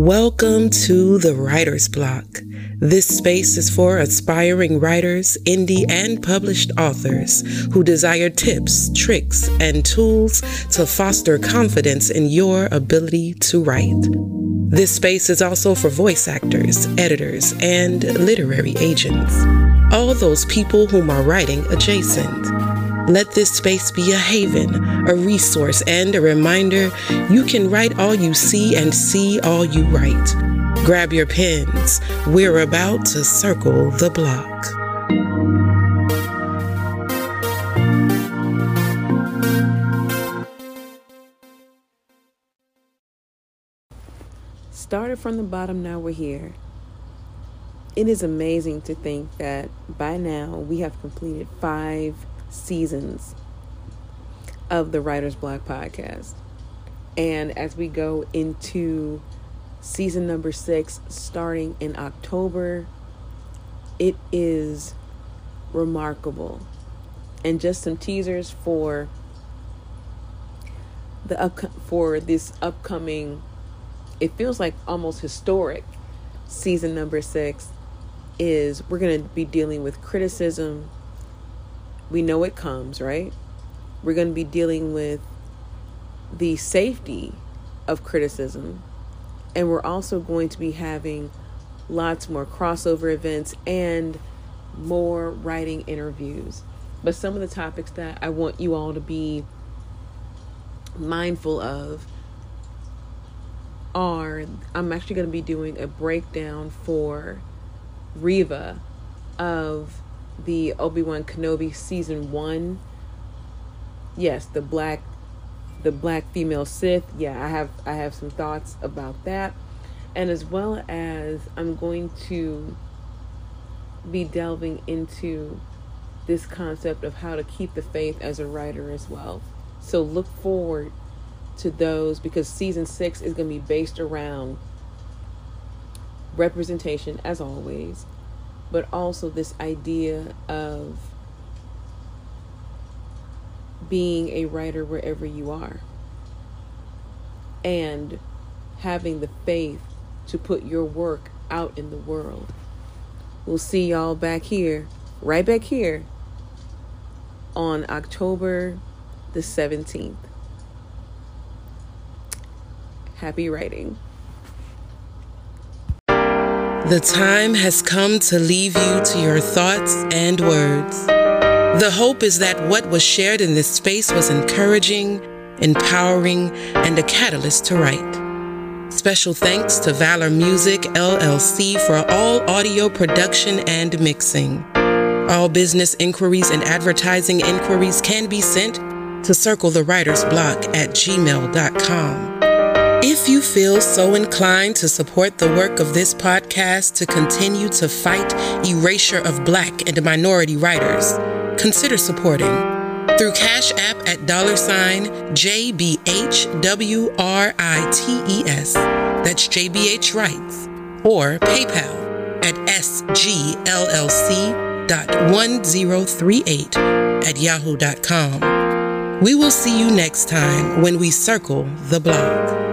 Welcome to the Writer's Block. This space is for aspiring writers, indie, and published authors who desire tips, tricks, and tools to foster confidence in your ability to write. This space is also for voice actors, editors, and literary agents. All those people whom are writing adjacent. Let this space be a haven, a resource, and a reminder you can write all you see and see all you write. Grab your pens. We're about to circle the block. Started from the bottom, now we're here. It is amazing to think that by now we have completed five seasons of the Writer's Block podcast. And as we go into season number six, starting in October, it is remarkable. And just some teasers for the up for this upcoming it feels like almost historic season number 6 is we're going to be dealing with criticism we know it comes, right? We're going to be dealing with the safety of criticism. And we're also going to be having lots more crossover events and more writing interviews. But some of the topics that I want you all to be mindful of are I'm actually going to be doing a breakdown for Reva of the Obi-Wan Kenobi season 1. Yes, the black the black female Sith. Yeah, I have I have some thoughts about that. And as well as I'm going to be delving into this concept of how to keep the faith as a writer as well. So look forward to those because season 6 is going to be based around representation as always but also this idea of being a writer wherever you are and having the faith to put your work out in the world. We'll see y'all back here, right back here on October the 17th. Happy writing. The time has come to leave you to your thoughts and words. The hope is that what was shared in this space was encouraging, empowering, and a catalyst to write. Special thanks to Valor Music LLC for all audio production and mixing. All business inquiries and advertising inquiries can be sent to circle the writer's block at gmail.com. If you feel so inclined to support the work of this podcast to continue to fight erasure of black and minority writers, consider supporting through Cash App at dollar sign JBHWRITES, that's JBH Writes, or PayPal at SGLLC.1038 at yahoo.com. We will see you next time when we circle the block.